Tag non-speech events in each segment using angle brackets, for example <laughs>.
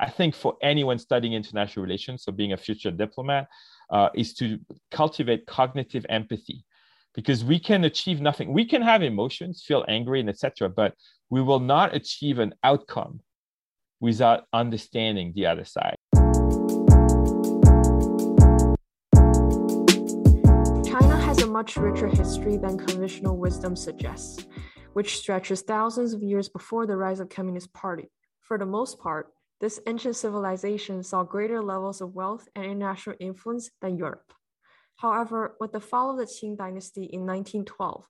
I think for anyone studying international relations, so being a future diplomat, uh, is to cultivate cognitive empathy because we can achieve nothing. We can have emotions, feel angry, and etc., but we will not achieve an outcome without understanding the other side. China has a much richer history than conventional wisdom suggests, which stretches thousands of years before the rise of Communist Party. For the most part, this ancient civilization saw greater levels of wealth and international influence than Europe. However, with the fall of the Qing dynasty in 1912,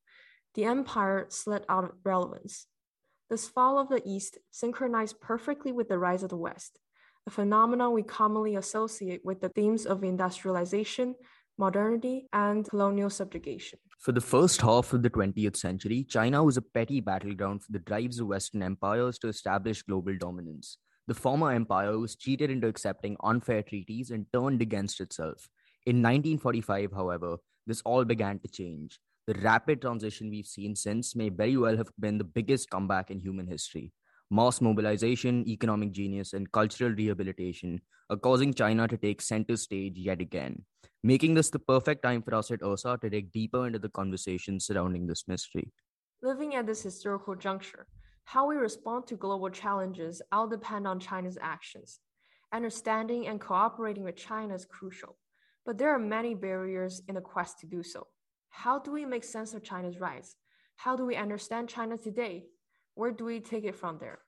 the empire slid out of relevance. This fall of the East synchronized perfectly with the rise of the West, a phenomenon we commonly associate with the themes of industrialization, modernity, and colonial subjugation. For the first half of the 20th century, China was a petty battleground for the drives of Western empires to establish global dominance. The former empire was cheated into accepting unfair treaties and turned against itself. In 1945, however, this all began to change. The rapid transition we've seen since may very well have been the biggest comeback in human history. Mass mobilization, economic genius, and cultural rehabilitation are causing China to take center stage yet again, making this the perfect time for us at URSA to dig deeper into the conversation surrounding this mystery. Living at this historical juncture, how we respond to global challenges all depend on China's actions. Understanding and cooperating with China is crucial, but there are many barriers in the quest to do so. How do we make sense of China's rise? How do we understand China today? Where do we take it from there?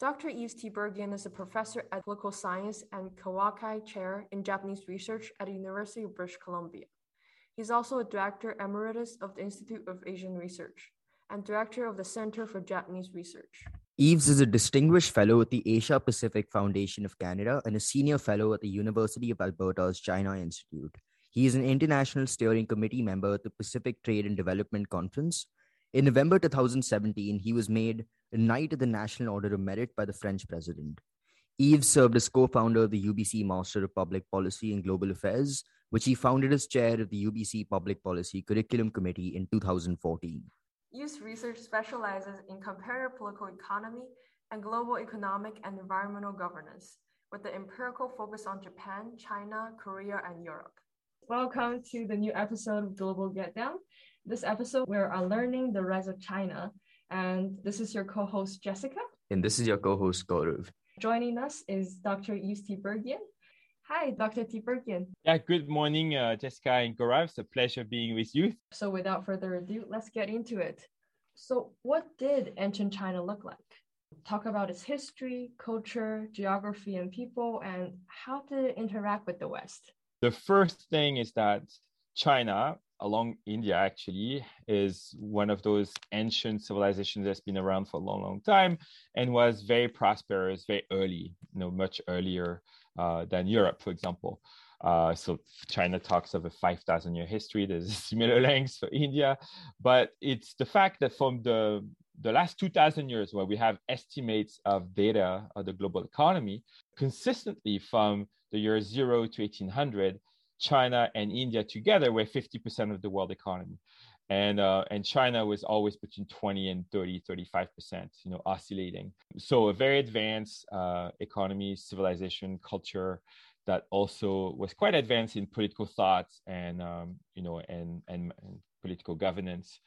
Dr. Yves Tiberghien is a professor at political science and Konwakai Chair in Japanese Research at the University of British Columbia. He's also a director emeritus of the Institute of Asian Research and director of the Center for Japanese Research. Yves is a distinguished fellow at the Asia Pacific Foundation of Canada and a senior fellow at the University of Alberta's China Institute. He is an international steering committee member at the Pacific Trade and Development Conference. In November 2017, he was made a Knight of the National Order of Merit by the French president. Yves served as co founder of the UBC Master of Public Policy and Global Affairs, which he founded as chair of the UBC Public Policy Curriculum Committee in 2014. Yves research specializes in comparative political economy and global economic and environmental governance, with the empirical focus on Japan, China, Korea, and Europe. Welcome to the new episode of Global Get Down. This episode, we're learning the rise of China, and this is your co host, Jessica. And this is your co host, Gaurav. Joining us is Dr. Yves Tiberghien. Hi, Dr. Tiberghien. Yeah, good morning, uh, Jessica and Gaurav. It's a pleasure being with you. So, without further ado, let's get into it. So, what did ancient China look like? Talk about its history, culture, geography, and people, and how did it interact with the West? The first thing is that China, along India, actually, is one of those ancient civilizations that's been around for a long, long time and was very prosperous very early, you know, much earlier uh, than Europe, for example. Uh, so China talks of a 5,000 year history. There's a <laughs> similar length for India, but it's the fact that from the the last 2,000 years, where we have estimates of data of the global economy, consistently from the year zero to 1800, China and India together were 50% of the world economy. And, uh, and China was always between 20 and 30, 35%, you know, oscillating. So a very advanced uh, economy, civilization, culture that also was quite advanced in political thoughts and, um, you know, and, and, and political governance.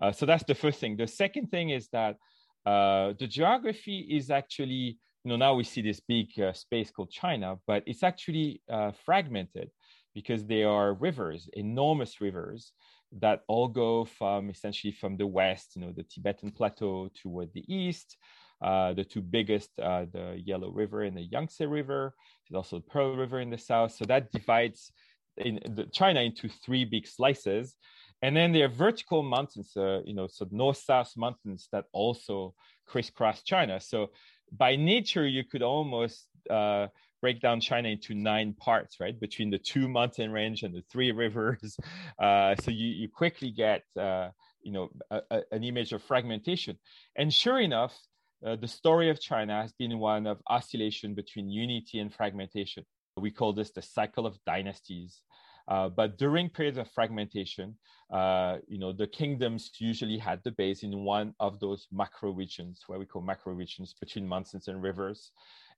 Uh, so that's the first thing. The second thing is that uh, the geography is actually, you know, now we see this big uh, space called China, but it's actually uh, fragmented because there are rivers, enormous rivers that all go from essentially from the west, you know, the Tibetan plateau toward the east. Uh, the two biggest, uh, the Yellow River and the Yangtze River. There's also the Pearl River in the south. So that divides in the China into three big slices. And then there are vertical mountains, uh, you know, so north-south mountains that also crisscross China. So by nature, you could almost uh, break down China into nine parts, right? Between the two mountain range and the three rivers. <laughs> Uh, so you, you quickly get, uh, you know, a, a, an image of fragmentation. And sure enough, uh, the story of China has been one of oscillation between unity and fragmentation. We call this the cycle of dynasties. Uh, but during periods of fragmentation, uh, you know, the kingdoms usually had the base in one of those macro regions, where we call macro regions between mountains and rivers.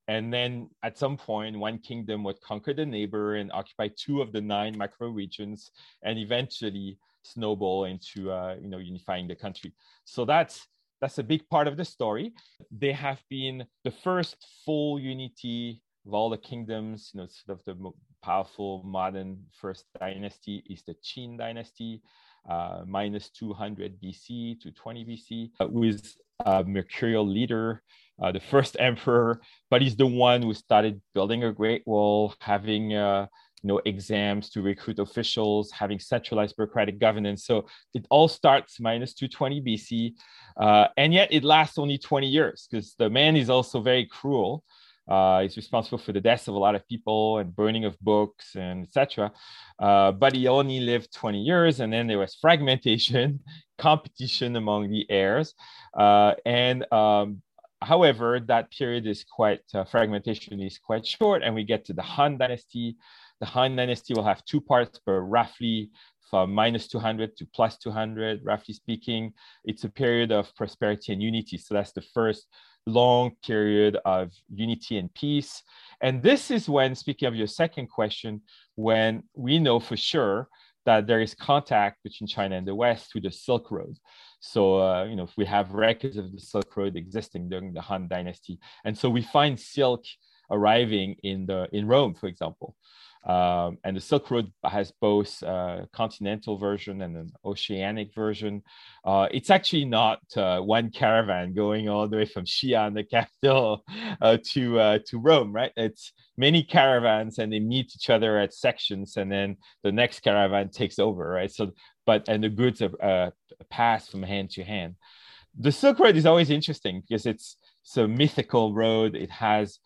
And then at some point, one kingdom would conquer the neighbor and occupy two of the nine macro regions, and eventually snowball into uh, you know unifying the country. So that's that's a big part of the story. They have been the first full unity of all the kingdoms. You know, sort of the powerful modern first dynasty is the Qin dynasty, uh, minus 200 BC to 20 BC, uh, with a mercurial leader the first emperor, but he's the one who started building a great wall, having uh, you know exams to recruit officials, having centralized bureaucratic governance. So it all starts minus 220 BC, uh, and yet it lasts only 20 years because the man is also very cruel. Uh, he's responsible for the deaths of a lot of people and burning of books and etc. Uh, but he only lived 20 years, and then there was fragmentation, <laughs> competition among the heirs, uh, and um, however, that period is quite uh, fragmentation is quite short, and we get to the Han Dynasty. The Han Dynasty will have two parts, but roughly from minus 200 to plus 200, roughly speaking. It's a period of prosperity and unity. So that's the first long period of unity and peace. And this is when, speaking of your second question, when we know for sure that there is contact between China and the West through the Silk Road. So, uh, you know, we have records of the Silk Road existing during the Han Dynasty, and so we find silk arriving in the in Rome, for example. Um, and the Silk Road has both a continental version and an oceanic version. Uh, it's actually not uh, one caravan going all the way from Xi'an, the capital, uh, to uh, to Rome, right? It's many caravans, and they meet each other at sections, and then the next caravan takes over, right? So, but and the goods are uh, passed from hand to hand. The Silk Road is always interesting because it's it's a mythical road. It has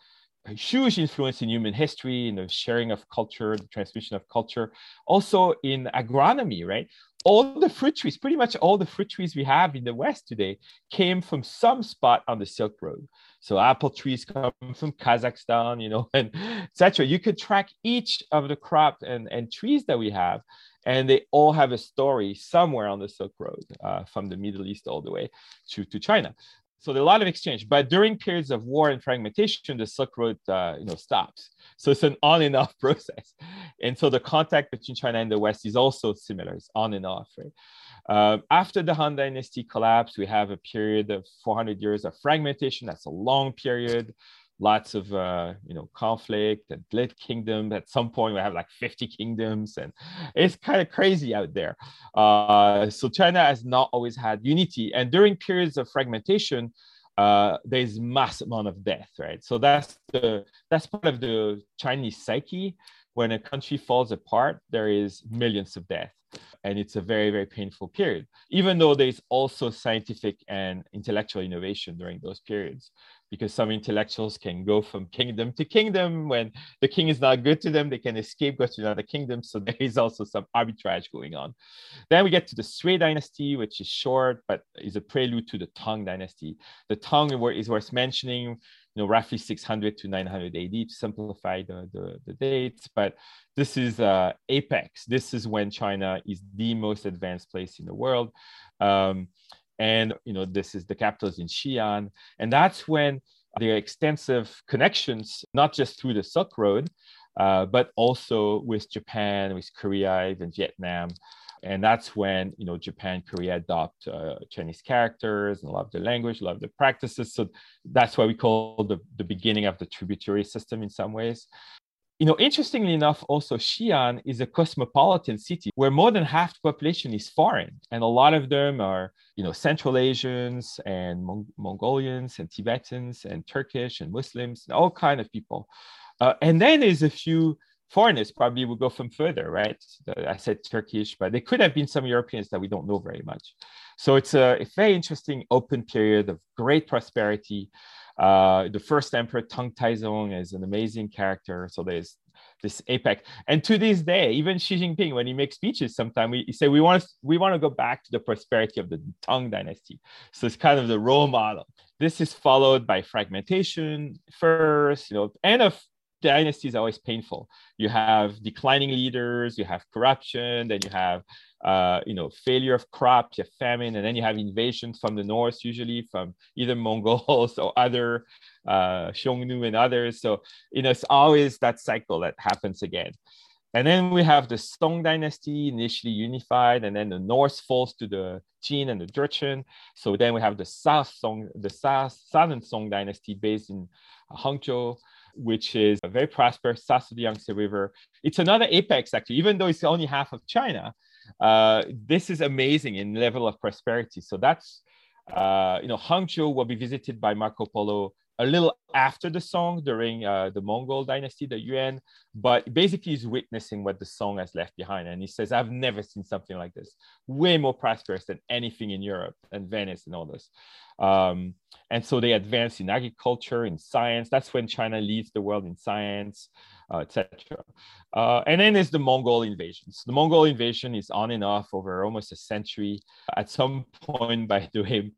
huge influence in human history, in the sharing of culture, the transmission of culture, also in agronomy, right? All the fruit trees, pretty much all the fruit trees we have in the West today came from some spot on the Silk Road. So apple trees come from Kazakhstan, you know, <laughs> and etc. You could track each of the crop and, and trees that we have, and they all have a story somewhere on the Silk Road, uh, from the Middle East all the way to, to China so there's a lot of exchange but during periods of war and fragmentation the silk road uh, you know stops. So it's an on and off <laughs> process. And so the contact between china and the west is also similar. It's on and off right? Uh, after the han dynasty collapse we have a period of 400 years of fragmentation. That's a long period lots of uh, you know conflict and split kingdom. At some point, we have like 50 kingdoms, and it's kind of crazy out there. Uh, so China has not always had unity, and during periods of fragmentation, uh, there's mass amount of death, right? So that's the that's part of the Chinese psyche. When a country falls apart, there is millions of death and it's a very very painful period even though there's also scientific and intellectual innovation during those periods because some intellectuals can go from kingdom to kingdom when the king is not good to them they can escape go to another kingdom so <laughs> there is also some arbitrage going on then we get to the sui dynasty which is short but is a prelude to the tang dynasty the tang is worth mentioning you know, roughly 600 to 900 AD to simplify the, the, the dates. But this is uh, apex. This is when China is the most advanced place in the world. Um, and, you know, this is the capital in Xi'an. And that's when there are extensive connections, not just through the Silk Road, uh, but also with Japan, with Korea, even Vietnam and that's when you know Japan, Korea adopt uh, Chinese characters and love the language, love the practices. So that's why we call the the beginning of the tributary system in some ways. You know, interestingly enough, also Xi'an is a cosmopolitan city where more than half the population is foreign, and a lot of them are you know Central Asians and Mong- Mongolians and Tibetans and Turkish and Muslims and all kind of people. Uh, and then there's a few foreigners probably would go from further, right? I said Turkish, but there could have been some Europeans that we don't know very much. So it's a, a very interesting open period of great prosperity. Uh, the first emperor Tang Taizong is an amazing character. So there's this APEC, and to this day, even Xi Jinping, when he makes speeches, sometimes we say we want to we want to go back to the prosperity of the Tang Dynasty. So it's kind of the role model. This is followed by fragmentation first, you know, and of dynasty is always painful. You have declining leaders, you have corruption, then you have uh, you know failure of crops, you have famine, and then you have invasions from the north, usually from either <laughs> Mongols or other uh, Xiongnu and others. So you know it's always that cycle that happens again. And then we have the Song dynasty initially unified, and then the north falls to the Jin and the Jurchen. So then we have the South Song, the South, Southern Song dynasty based in Hangzhou, which is a very prosperous south of the Yangtze River. It's another apex, actually, even though it's only half of China. Uh, this is amazing in level of prosperity. So that's, uh, you know, Hangzhou will be visited by Marco Polo a little after the song during uh, the Mongol dynasty, the Yuan, but basically he's witnessing what the song has left behind. And he says, I've never seen something like this, way more prosperous than anything in Europe and Venice and all this. Um, and so they advance in agriculture, in science. That's when China leads the world in science, uh, etc. Uh, and then there's the Mongol invasions. The Mongol invasion is on and off over almost a century. At some point, by the way,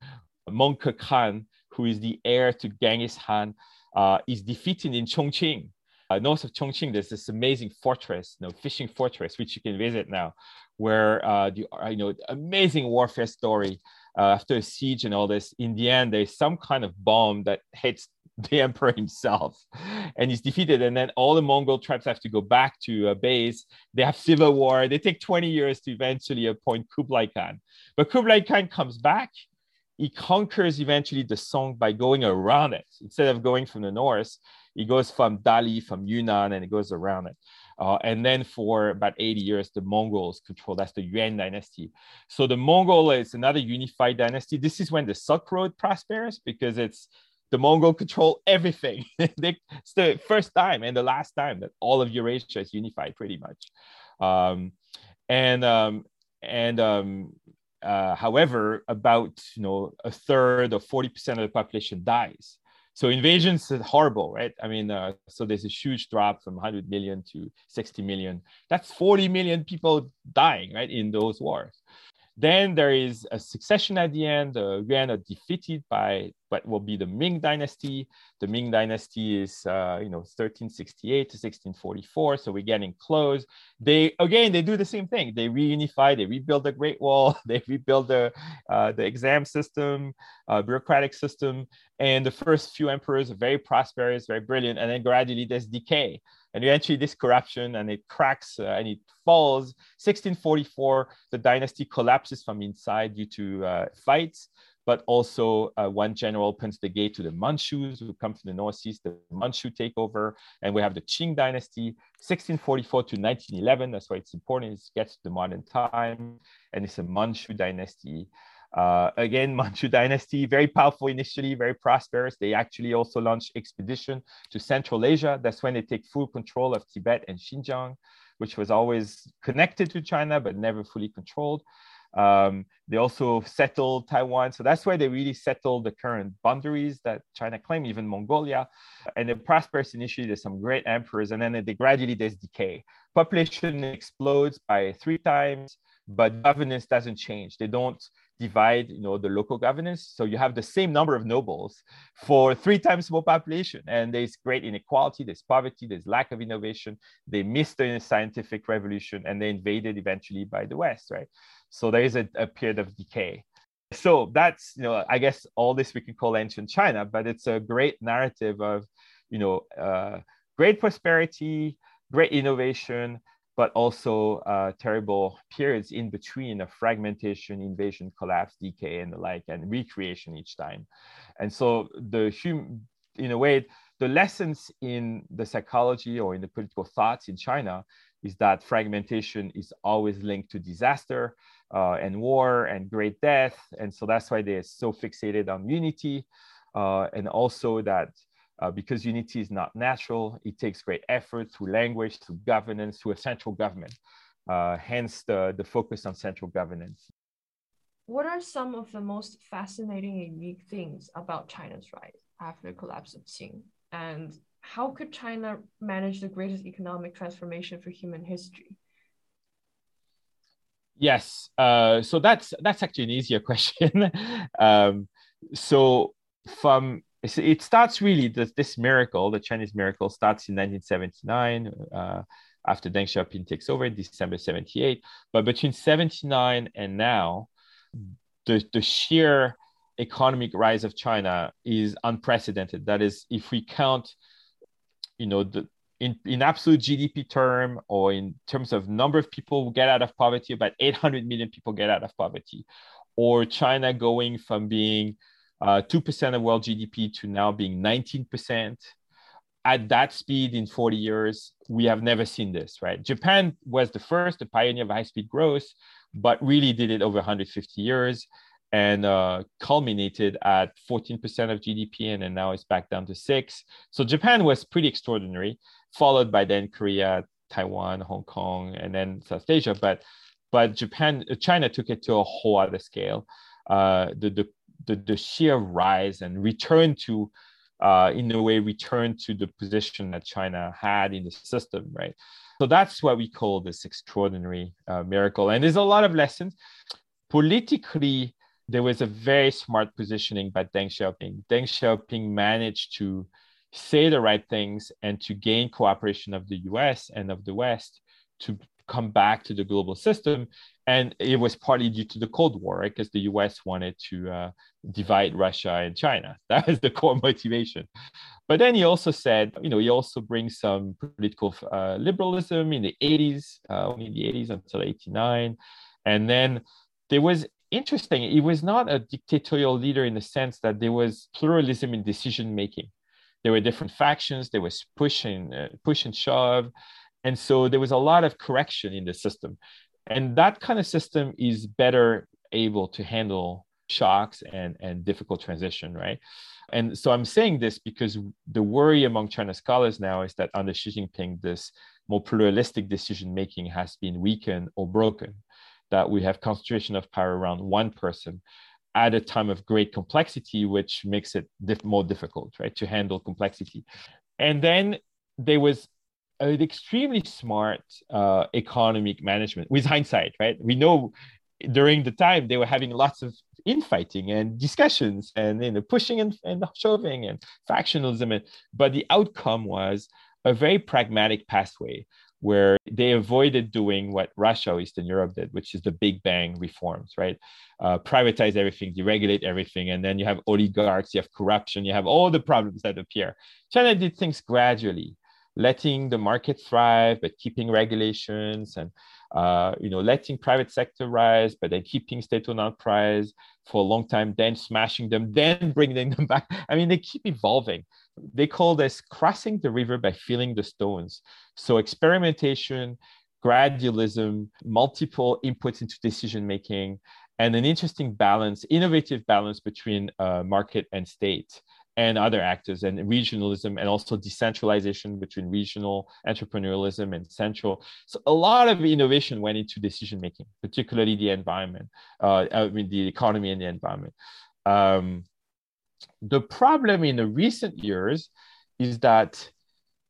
Möngke Khan who is the heir to Genghis Khan, uh, is defeated in Chongqing. Uh, north of Chongqing, there's this amazing fortress, you know, fishing fortress, which you can visit now, where uh, the uh, you know amazing warfare story uh, after a siege and all this. In the end, there's some kind of bomb that hits <laughs> the emperor himself, <laughs> and he's defeated. And then all the Mongol tribes have to go back to a base. They have civil war. They take 20 years to eventually appoint Kublai Khan. But Kublai Khan comes back he conquers eventually the Song by going around it. Instead of going from the north, he goes from Dali, from Yunnan, and he goes around it. Uh, and then for about 80 years, the Mongols control. That's the Yuan dynasty. So the Mongol is another unified dynasty. This is when the Silk Road prospers because it's the Mongol control everything. <laughs> it's the first time and the last time that all of Eurasia is unified, pretty much. Um, and um, and um, uh, however, about you know a third or forty percent of the population dies. So invasions is horrible, right? I mean, uh, so there's a huge drop from 100 million to 60 million. That's 40 million people dying, right, in those wars. Then there is a succession at the end. The Yuan are defeated by what will be the Ming Dynasty. The Ming Dynasty is, uh, you know, 1368 to 1644. So we're getting close. They again, they do the same thing. They reunify. They rebuild the Great Wall. <laughs> They rebuild the uh, the exam system, uh, bureaucratic system. And the first few emperors are very prosperous, very brilliant. And then gradually there's decay and eventually this corruption and it cracks uh, and it falls 1644 the dynasty collapses from inside due to uh, fights but also uh, one general opens the gate to the Manchus who come from the northeast, the Manchu takeover, and we have the Qing dynasty, 1644 to 1911. That's why it's important. It gets to the modern time, and it's a Manchu dynasty uh, again, <laughs> Manchu dynasty, very powerful initially, very prosperous. They actually also launched expedition to Central Asia. That's when they take full control of Tibet and Xinjiang, which was always connected to China, but never fully controlled. Um, they also settled Taiwan. So that's where they really settled the current boundaries that China claimed, even Mongolia. And they prosperous initially. There's some great emperors, and then they gradually there's decay. Population explodes by three times, but governance doesn't change. They don't divide you know the local governance. So you have the same number of nobles for three times more population. And there's great inequality there's poverty there's lack of innovation. They missed the scientific revolution and they invaded eventually by the west right? So there is a, a period of decay. So that's you know i guess all this we can call ancient china but it's a great narrative of you know uh, great prosperity great innovation but also uh, terrible periods in between of fragmentation, invasion, collapse, decay, and the like, and recreation each time. And so the hum- in a way, the lessons in the psychology or in the political thoughts in China is that fragmentation is always linked to disaster uh, and war and great death. And so that's why they're so fixated on unity. Uh, and also that uh, because unity is not natural. It takes great effort through language, through governance, through a central government. Uh, hence the, the focus on central governance. What are some of the most fascinating and unique things about China's rise after the collapse of Qing? And how could China manage the greatest economic transformation for human history? Yes, uh, so that's that's actually an easier <laughs> question. um, so from it starts really this, this miracle, the Chinese miracle, starts in 1979 uh, after Deng Xiaoping takes over, in December 78. But between 79 and now, the, the sheer economic rise of China is unprecedented. That is, if we count, you know, the in, in absolute GDP term or in terms of number of people who get out of poverty, about 800 million people get out of poverty. Or China going from being 2% of world GDP to now being 19%. At that speed in 40 years, we have never seen this, right? Japan was the first, the pioneer of high speed growth, but really did it over 150 years and uh, culminated at 14% of GDP, and then now it's back down to six. So Japan was pretty extraordinary, followed by then Korea, Taiwan, Hong Kong, and then South Asia. But but Japan, China took it to a whole other scale. Uh, the, the the the sheer rise and return to, uh, in a way, return to the position that China had in the system, right? So that's what we call this extraordinary uh, miracle. And there's a lot of lessons. Politically, there was a very smart positioning by Deng Xiaoping. Deng Xiaoping managed to say the right things and to gain cooperation of the US and of the West to come back to the global system. And it was partly due to the Cold War? Because the US wanted to uh, divide Russia and China. <laughs> That was the core motivation. But then he also said, you know, he also brings some political uh, liberalism in the 80s, uh, only in the 80s until 89. And then there was interesting. He was not a dictatorial leader in the sense that there was pluralism in decision making. There were different factions. There was push and uh, push and shove, and so there was a lot of correction in the system. And that kind of system is better able to handle shocks and and difficult transition, right? And so I'm saying this because the worry among China scholars now is that under Xi Jinping, this more pluralistic decision making has been weakened or broken that we have concentration of power around one person at a time of great complexity, which makes it diff- more difficult, right, to handle complexity. And then there was an extremely smart uh, economic management with hindsight, right? We know during the time they were having lots of infighting and discussions and you know pushing and, and shoving and factionalism, and, but the outcome was a very pragmatic pathway where they avoided doing what Russia or Eastern Europe did, which is the Big Bang reforms, right? Uh, privatize everything, deregulate everything, and then you have oligarchs, you have corruption, you have all the problems that appear. China did things gradually, letting the market thrive, but keeping regulations and uh, you know letting private sector rise, but then keeping state-owned enterprise for a long time, then smashing them, <laughs> then bringing them back. I mean, they keep evolving they call this crossing the river by feeling the stones. So experimentation, gradualism, multiple inputs into decision making, and an interesting balance, innovative balance between uh, market and state and other actors and regionalism and also decentralization between regional entrepreneurialism and central. So a lot of innovation went into decision making, particularly the environment, uh, I mean the economy and the environment. Um, the problem in the recent years is that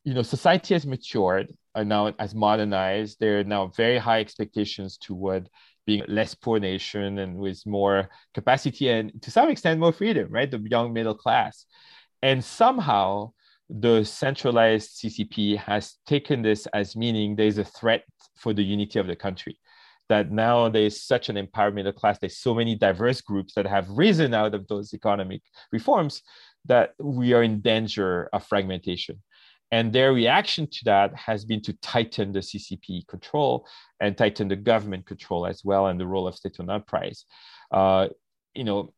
you know society has matured and now has modernized there are now very high expectations toward being less poor nation and with more capacity and to some extent more freedom right the young middle class and somehow the centralized ccp has taken this as meaning there's a threat for the unity of the country that now there's such an empowered middle class, there's so many diverse groups that have risen out of those economic reforms that we are in danger of fragmentation. And their reaction to that has been to tighten the CCP control and tighten the government control as well and the role of state-owned enterprise. Uh, you know,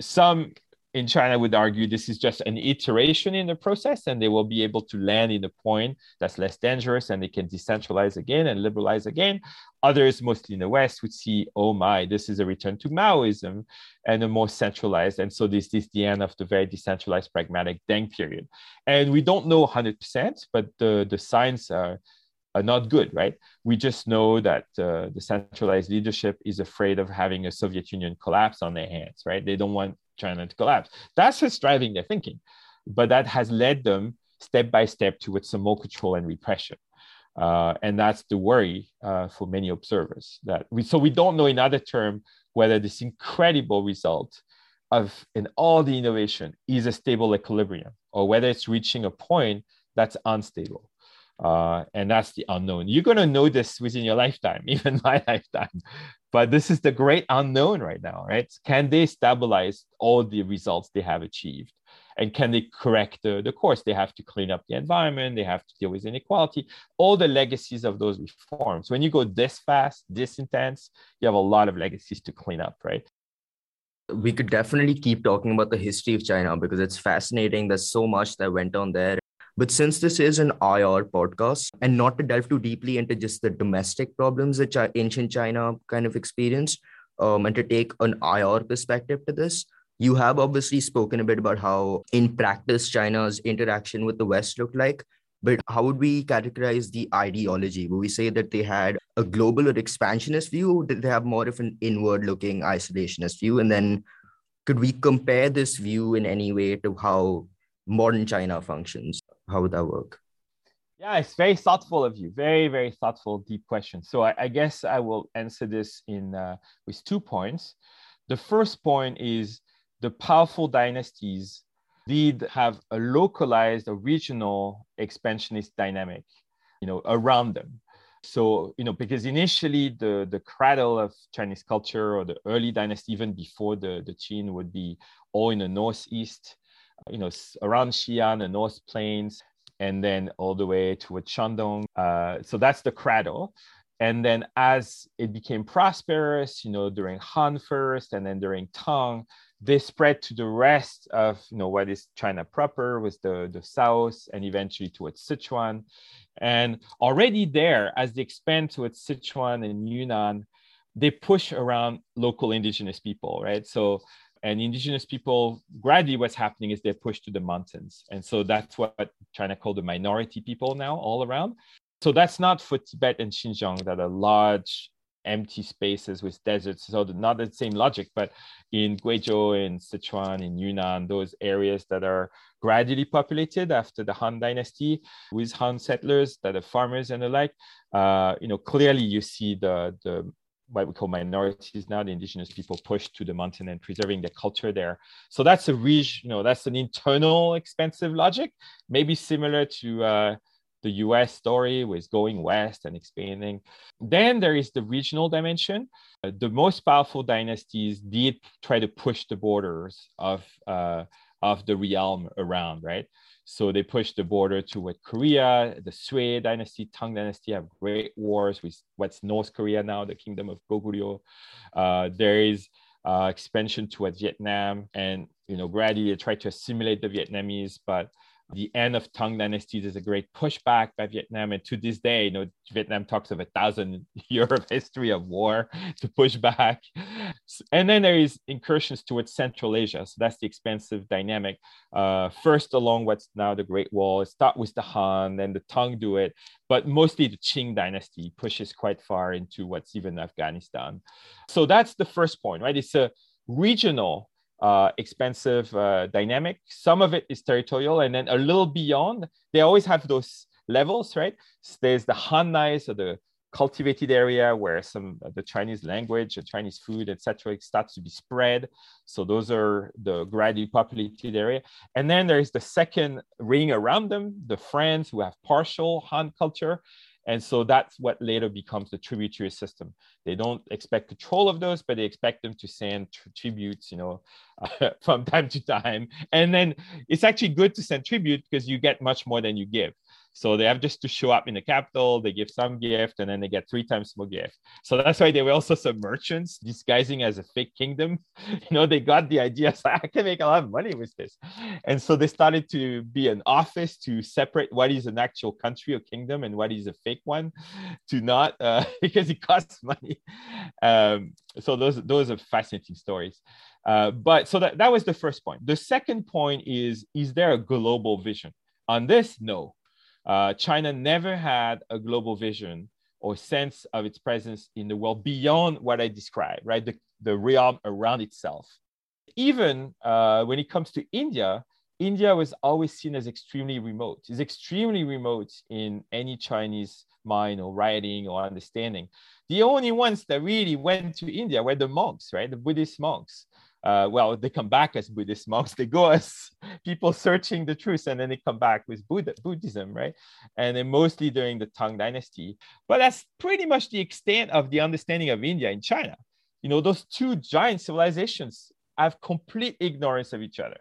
some in China would argue this is just an iteration in the process and they will be able to land in a point that's less dangerous and they can decentralize again and liberalize again. Others, mostly in the West, would see, oh my, this is a return to Maoism and a more centralized. And so this is the end of the very decentralized pragmatic Deng period. And we don't know 100%, but the, the signs are, are not good, right? We just know that uh, the centralized leadership is afraid of having a Soviet Union collapse on their hands, right? They don't want China to collapse. That's what's driving their thinking. But that has led them step by step towards some more control and repression. Uh, and that's the worry uh, for many observers that we so we don't know in other terms whether this incredible result of in all the innovation is a stable equilibrium or whether it's reaching a point that's unstable. Uh, and that's the unknown. You're going to know this within your lifetime, <laughs> even my lifetime. But this is the great unknown right now, right? Can they stabilize all the results they have achieved? And can they correct the, the course? They have to clean up the environment, they have to deal with inequality, all the legacies of those reforms. When you go this fast, this intense, you have a lot of legacies to clean up, right? we could definitely keep talking about the history of China because it's fascinating. There's so much that went on there. But since this is an IR podcast, and not to delve too deeply into just the domestic problems that ancient China kind of experienced, um, and to take an IR perspective to this, you have obviously spoken a bit about how, in practice, China's interaction with the West looked like. But how would we categorize the ideology? Would we say that they had a global or expansionist view? Did they have more of an inward looking isolationist view? And then could we compare this view in any way to how modern China functions? How would that work? Yeah, it's very thoughtful of you. Very, very thoughtful, deep question. So I, I guess I will answer this in uh, with two points. The first point is the powerful dynasties did have a localized a regional expansionist dynamic, you know, around them. So, you know, because initially the, the cradle of Chinese culture or the early dynasty, even before the, the Qin, would be all in the northeast, you know, around Xi'an, the North Plains, and then all the way towards Shandong. Uh, so that's the cradle. And then as it became prosperous, you know, during Han first and then during Tang, they spread to the rest of you know what is China proper with the, the south and eventually towards Sichuan. And already there, as they expand towards Sichuan and Yunnan, they push around local indigenous people, right? So and indigenous people gradually what's happening is they're pushed to the mountains. And so that's what China called the minority people now all around. So that's not for Tibet and Xinjiang that are large empty spaces with deserts. So not the same logic, but in Guizhou, in Sichuan, in Yunnan, those areas that are gradually populated after the Han Dynasty with Han settlers that are farmers and the like, uh, you know, clearly you see the the what we call minorities now, the indigenous people pushed to the mountain and preserving their culture there. So that's a region, you know, that's an internal expensive logic, maybe similar to uh, the US story with going west and expanding. Then there is the regional dimension. Uh, the most powerful dynasties did try to push the borders of, uh, of the realm around, right? So they pushed the border to what Korea, the Sui dynasty, Tang dynasty have great wars with what's North Korea now, the kingdom of Goguryeo. Uh, there is uh, expansion towards Vietnam and, you know, gradually they tried to assimilate the Vietnamese, but the end of Tang Dynasty is a great pushback by Vietnam. And to this day, you know, Vietnam talks of a thousand <laughs> year of history of war <laughs> to push back. And then there is incursions towards Central Asia. So that's the expansive dynamic. Uh, first along what's now the Great Wall. It starts with the Han, then the Tang do it, but mostly the Qing Dynasty pushes quite far into what's even Afghanistan. So that's the first point, right? It's a regional uh, expensive uh, dynamic. Some of it is territorial, and then a little beyond, they always have those levels, right? So there's the Hanai, so the cultivated area where some the Chinese language, the Chinese food, etc., starts to be spread. So those are the gradually populated area. And then there is the second ring around them, the friends who have partial Han culture. And so that's what later becomes the tributary system. They don't expect control of those, but they expect them to send tributes, you know, uh, <laughs> from time to time. And then it's actually good to send tribute because you get much more than you give. So they have just to show up in the capital, they give some gift, and then they get three times more gift. So that's why they were also some merchants disguising as a fake kingdom. <laughs> You know, they got the idea, so <laughs> I can make a lot of money with this. And so they started to be an office to separate what is an actual country or kingdom and what is a fake one to not, <laughs> uh, because it costs money. Um, so those, those are fascinating stories. Uh, but so that, that was the first point. The second point is, is there a global vision? On this, no uh, China never had a global vision or sense of its presence in the world beyond what I described, right? The, the realm around itself. Even uh, when it comes to India, India was always seen as extremely remote. It's extremely remote in any Chinese mind or writing or understanding. The only ones that really went to India were the monks, right? The Buddhist monks. Uh, well, they come back as Buddhist monks. <laughs> They go as people searching the truth, and then they come back with Buddha, Buddhism, right? And then mostly during the Tang Dynasty. But that's pretty much the extent of the understanding of India and China. You know, those two giant civilizations have complete ignorance of each other.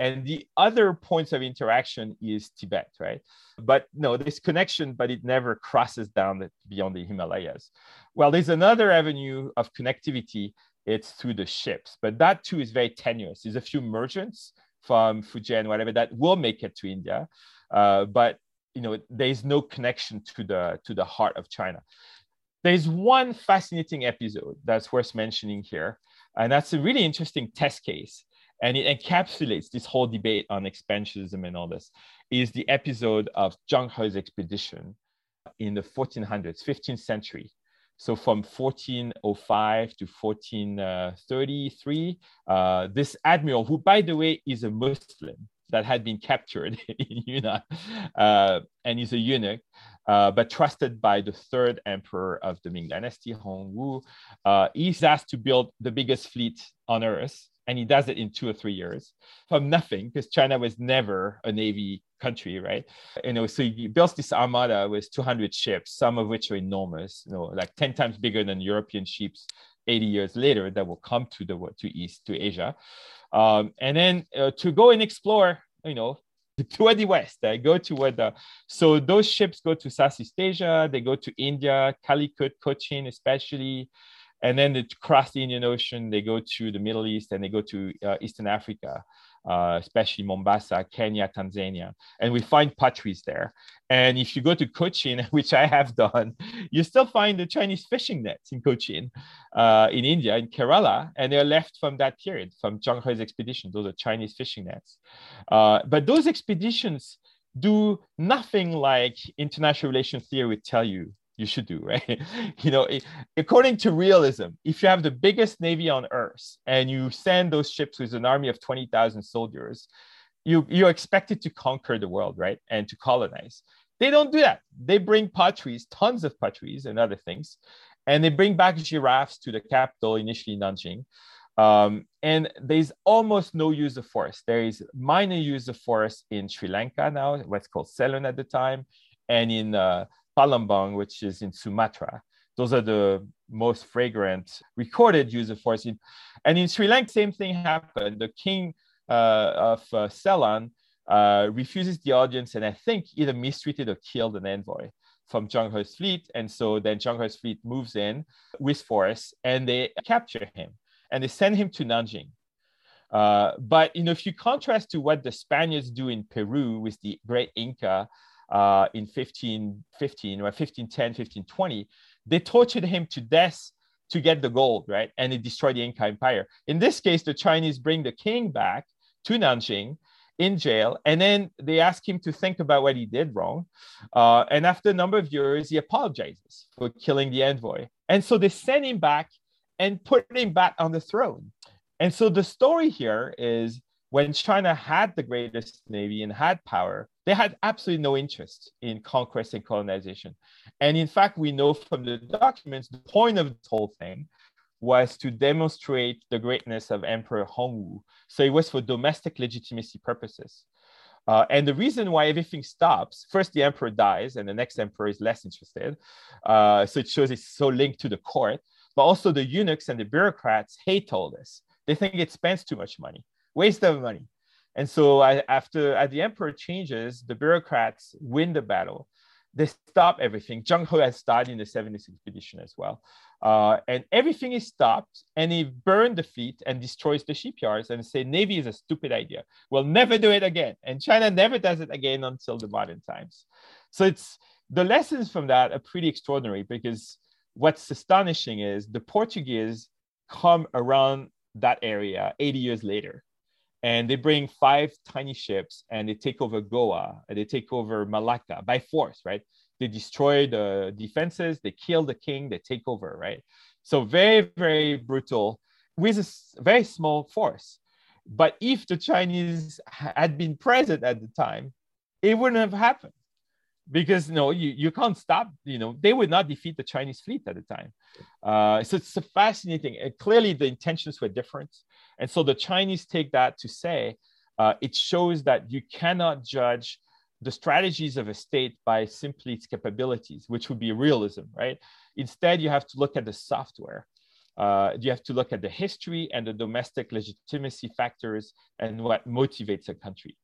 And the other points of interaction is Tibet, right? But no, this connection, but it never crosses down beyond the Himalayas. Well, there's another avenue of connectivity it's through the ships. But that too is very tenuous. There's a few merchants from Fujian, whatever, that will make it to India. Uh, but you know, there's no connection to the to the heart of China. There's one fascinating episode that's worth mentioning here, and that's a really interesting test case, and it encapsulates this whole debate on expansionism and all this. Is the episode of Zheng He's expedition in the 1400s, 15th century, so from 1405 to 1433, uh, this admiral, who by the way is a Muslim that had been captured <laughs> in Yunnan, uh, and he's a eunuch, uh, but trusted by the third emperor of the Ming Dynasty, Hongwu, uh, he's asked to build the biggest fleet on earth and he does it in two or three years from nothing because China was never a navy country, right? You know, so he builds this armada with 200 ships, some of which are enormous, you know, like 10 times bigger than European ships 80 years later that will come to the to East, to Asia. Um, and then uh, to go and explore, you know, <laughs> toward the west. They go toward the so those ships go to Southeast Asia, they go to India, Calicut, Cochin, especially and then they cross the Indian Ocean, they go to the Middle East and they go to uh, Eastern Africa, uh, especially Mombasa, Kenya, Tanzania, and we find potteries there. And if you go to Cochin, <laughs> which I have done, you still find the Chinese fishing nets in Cochin, uh, in India, in Kerala, and they're left from that period, from Zheng He's expedition. Those are Chinese fishing nets. Uh, but those expeditions do nothing like international relations theory would tell you you should do, <laughs> right? you know, according to realism, if you have the biggest navy on earth and you send those ships with an army of 20,000 soldiers, you, you're expected to conquer the world, right? And to colonize. They don't do that. They bring potteries, tons of potteries and other things. And they bring back giraffes to the capital, initially Nanjing. Um, and there's almost no use of force. There is minor use of force in Sri Lanka now, what's called Ceylon at the time, and in uh, Palembang, which is in Sumatra. Those are the most fragrant recorded use of force. And in Sri Lanka, same thing happened. The king uh, of uh, Ceylon uh, refuses the audience and I think either mistreated or killed an envoy from Zheng He's fleet. And so then Zheng He's fleet moves in with force and they capture him and they send him to Nanjing. Uh, but you know, if you contrast to what the Spaniards do in Peru with the great Inca, uh, in 1515 or 1510, 1520, they tortured him to death to get the gold, right? And it destroyed the Inca Empire. In this case, the Chinese bring the king back to Nanjing in jail, and then they ask him to think about what he did wrong. Uh, and after a number of years, he apologizes for killing the envoy. And so they send him back and put him back on the throne. And so the story here is when China had the greatest navy and had power, they had absolutely no interest in conquest and colonization. And in fact, we know from the documents, the point of this whole thing was to demonstrate the greatness of Emperor Hongwu. So it was for domestic legitimacy purposes. Uh, and the reason why everything stops first, the emperor dies, and the next emperor is less interested. Uh, so it shows it's so linked to the court. But also, the eunuchs and the bureaucrats hate all this. They think it spends too much money waste of money. And so I, after as the emperor changes, the bureaucrats win the battle. They stop everything. Zheng He has died in the 70th expedition as well. Uh, and everything is stopped and he burned the fleet and destroys the shipyards and say navy is a stupid idea we'll never do it again and china never does it again until the modern times so it's the lessons from that are pretty extraordinary because what's astonishing is the portuguese come around that area 80 years later and they bring five tiny ships and they take over Goa and they take over Malacca by force, right? They destroy the defenses, they kill the king, they take over, right? So very, very brutal with a very small force. But if the Chinese had been present at the time, it wouldn't have happened because you know you, you can't stop you know they would not defeat the chinese fleet at the time. Uh, so it's a fascinating uh, clearly the intentions were different. And so the chinese take that to say uh, it shows that you cannot judge the strategies of a state by simply its capabilities which would be realism right? Instead you have to look at the software. Uh, you have to look at the history and the domestic legitimacy factors and what motivates a country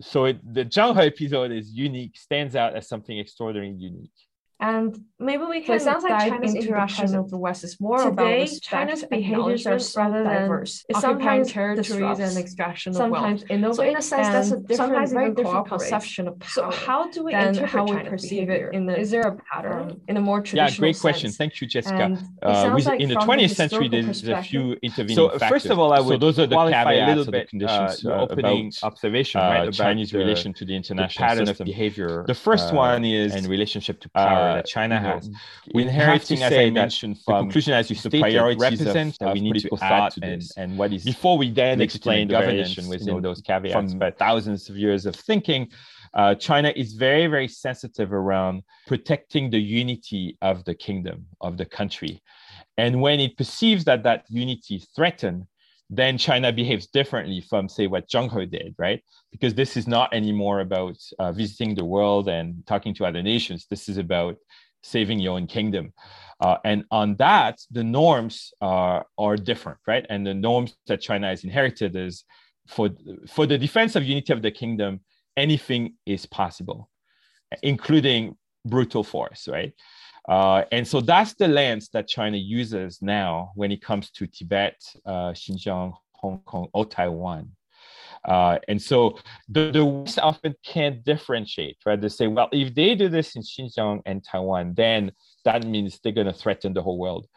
so it, the Zheng He episode is unique, stands out as something extraordinarily unique. And maybe we can so it sounds like China's interaction with the West is more Today, about China's behaviors are so rather diverse. It's sometimes territories and extraction of sometimes wealth. Innovate, so in a sense, that's a different, sometimes very different conception of power. So how do we interpret how we perceive it? In the, is there a pattern um, in a more traditional? Yeah, great sense? question. Thank you, Jessica. Uh, with, like in the 20th century, there's a few intervening so, factors. First of all, I would so those are the caveats a little bit, conditions. Uh, uh, opening observation, uh, right? Chinese relation to the international pattern of behavior. The first one is in relationship to power that China has we inheriting, as I mentioned, from the conclusion as you stated, priorities represent that we need to add to and, and what is before we then explain the governance within you know, those caveats, from but thousands of years of thinking. Uh, China is very, very sensitive around protecting the unity of the kingdom, of the country. And when it perceives that that unity is threatened, then China behaves differently from, say, what Zheng He did, right? Because this is not anymore about uh, visiting the world and talking to other nations. This is about saving your own kingdom. Uh, and on that, the norms are, are different, right? And the norms that China has inherited is for, for the defense of unity of the kingdom, anything is possible, including brutal force, right? Uh, and so that's the lens that China uses now when it comes to Tibet, uh, Xinjiang, Hong Kong, or Taiwan. Uh, and so the, the West often can't differentiate, right? They say, well, if they do this in Xinjiang and Taiwan, then that means they're going to threaten the whole world.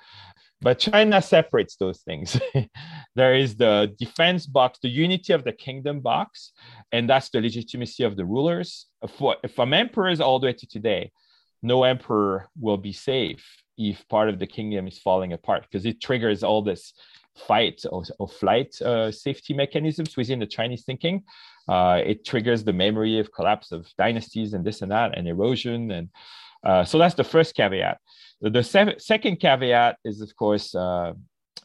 But China separates those things. <laughs> there is the defense box, the unity of the kingdom box, and that's the legitimacy of the rulers. For, from emperors all the way to today, no emperor will be safe if part of the kingdom is falling apart because it triggers all this fight or, or flight uh, safety mechanisms within the Chinese thinking. Uh, it triggers the memory of collapse of dynasties and this and that and erosion. And uh, so that's the first caveat. The, the se- second caveat is, of course, uh,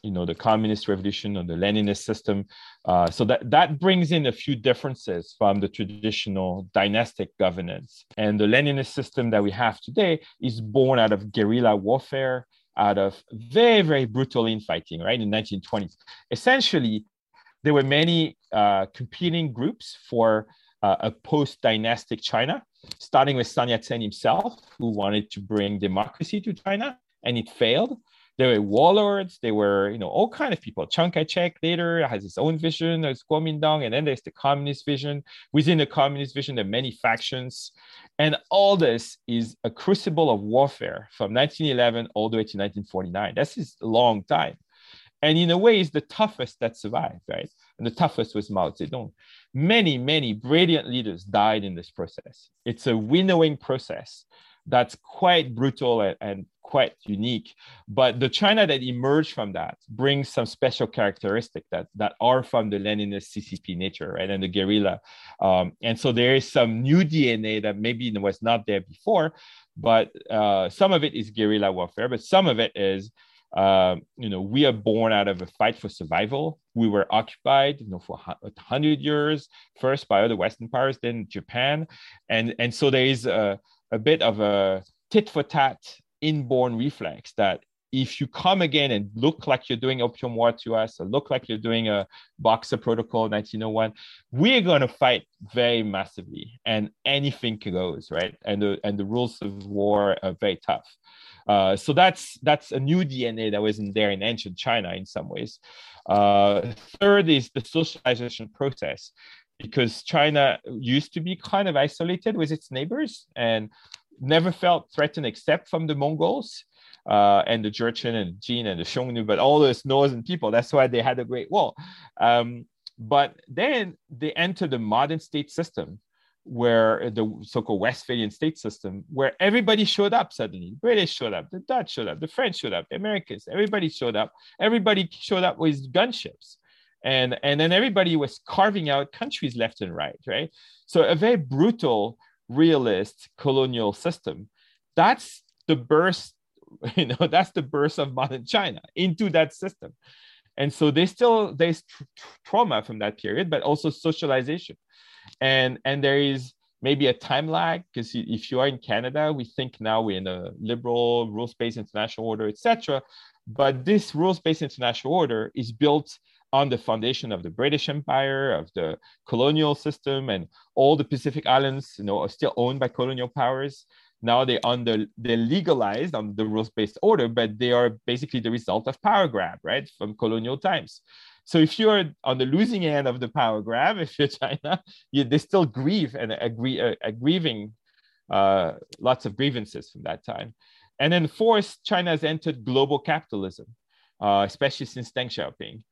you know, the communist revolution or the Leninist system. Uh, so that, that brings in a few differences from the traditional dynastic governance. And the Leninist system that we have today is born out of guerrilla warfare, out of very, very brutal infighting, right, in 1920s. Essentially, there were many uh, competing groups for uh, a post-dynastic China, starting with Sun Yat-sen himself, who wanted to bring democracy to China, and it failed. There were warlords. There were, you know, all kind of people. Chiang Kai-shek later has his own vision. There's Kuomintang, and then there's the communist vision. Within the communist vision, there are many factions. And all this is a crucible of warfare from 1911 all the way to 1949. That's a long time. And in a way, it's the toughest that survived, right? And the toughest was Mao Zedong. Many, many brilliant leaders died in this process. It's a winnowing process that's quite brutal and, and, quite unique. But the China that emerged from that brings some special characteristics that, that are from the Leninist CCP nature, right? And the guerrilla. Um, and so there is some new DNA that maybe was not there before, but uh, some of it is guerrilla warfare, but some of it is uh, you know, we are born out of a fight for survival. We were occupied, you know, for hundred years, first by other Western powers, then Japan, and and so there is a, a bit of a tit for tat inborn reflex that if you come again and look like you're doing opium war to us or look like you're doing a boxer protocol 1901 we're going to fight very massively and anything goes right? And the and the rules of war are very tough. Uh, so that's that's a new dna that wasn't there in ancient china in some ways. Uh, third is the socialization process because china used to be kind of isolated with its neighbors and never felt threatened except from the Mongols uh, and the Jurchen and Jin and the Xiongnu, but all those northern people. That's why they had a great wall. Um, but then they entered the modern state system where the so-called Westphalian state system, where everybody showed up suddenly. British showed up, the Dutch showed up, the French showed up, the Americans, everybody showed up. Everybody showed up with gunships. And, and then everybody was carving out countries left and right, right? So a very brutal realist colonial system, that's the burst, <laughs> you know, that's the birth of modern China into that system. And so they still there's tra- trauma from that period, but also socialization, and and there is maybe a time lag because if you are in Canada, we think now we're in a liberal rules-based international order, etc. But this rules-based international order is built on the foundation of the British Empire, of the colonial system, and all the Pacific Islands, you know, are still owned by colonial powers. Now they under they legalized on the rules-based order, but they are basically the result of power grab, right, from colonial times. So if you're on the losing end of the power grab, <laughs> if you're China, you, they still grieve and agree, uh, grieving, uh, lots of grievances from that time. And then fourth, China has entered global capitalism, uh, especially since Deng Xiaoping.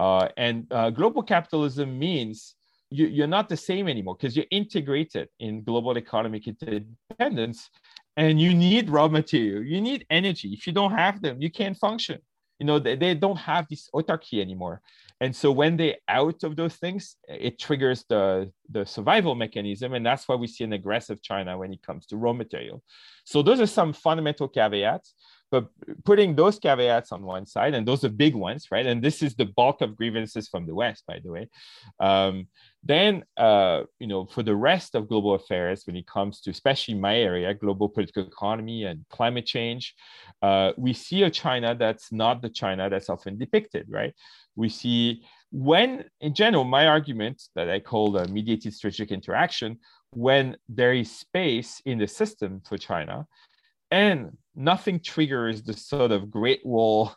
Uh, and uh, global capitalism means you, are not the same anymore because you're integrated in global economic interdependence and you need raw material. You need energy. If you don't have them you can't function. You know they, they don't have this autarky anymore. And so when they out of those things it triggers the the survival mechanism. And that's why we see an aggressive china when it comes to raw material. So those are some fundamental caveats but putting those caveats on one side and those are big ones right and this is the bulk of grievances from the west by the way um, then, uh, you know, for the rest of global affairs, when it comes to especially my area, global political economy and climate change, uh, we see a China that's not the China that's often depicted, right? We see when, in general, my argument that I call the mediated strategic interaction, when there is space in the system for China, and nothing triggers the sort of Great Wall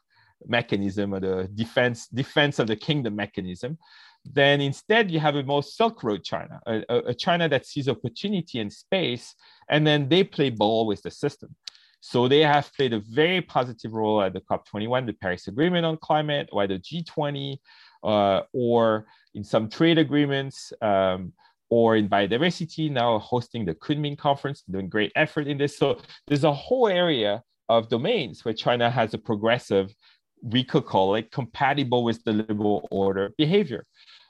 mechanism or the defense defense of the kingdom mechanism then instead you have a more Silk Road China, a, a, China that sees opportunity and space, and then they play ball with the system. So they have played a very positive role at the COP21, the Paris Agreement on climate, or the G20, uh, or in some trade agreements, um, or in biodiversity, now hosting the Kunming conference, doing great effort in this. So there's a whole area of domains where China has a progressive, we could call it compatible with the liberal order behavior.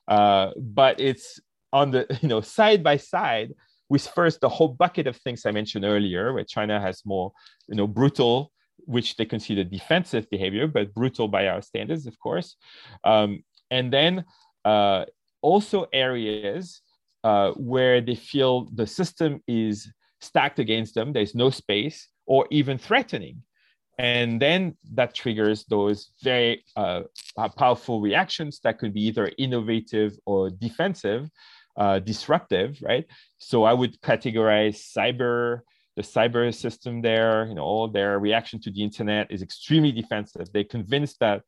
Uh, but it's on the <laughs> you know side by side with first the whole bucket of things I mentioned earlier, where China has more you know brutal, which they consider defensive behavior, but brutal by our standards, of course, um, and then uh, also areas uh, where they feel the system is stacked against them. There's no space or even threatening. And then that triggers those very uh, uh, powerful reactions that could be either innovative or defensive uh, disruptive right? So i would categorize cyber the cyber system there you know all their reaction to the internet is extremely defensive. They're convinced that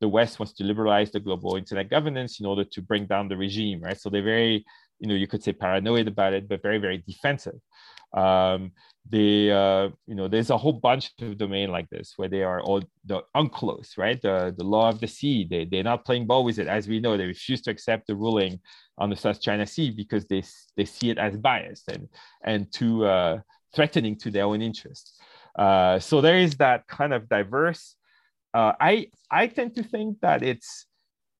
the west wants to liberalize the global internet governance in order to bring down the regime right? So they're very you know you could say paranoid about it but very very defensive. Um, they uh, you know there's a whole bunch of domain like this where they are all the UNCLOS right? The, the law of the sea. They, they're not playing ball with it. As we know they refuse to accept the ruling on the south china sea because they, they see it as biased and and too uh, threatening to their own interests. Uh, so there is that kind of diverse uh, i i tend to think that it's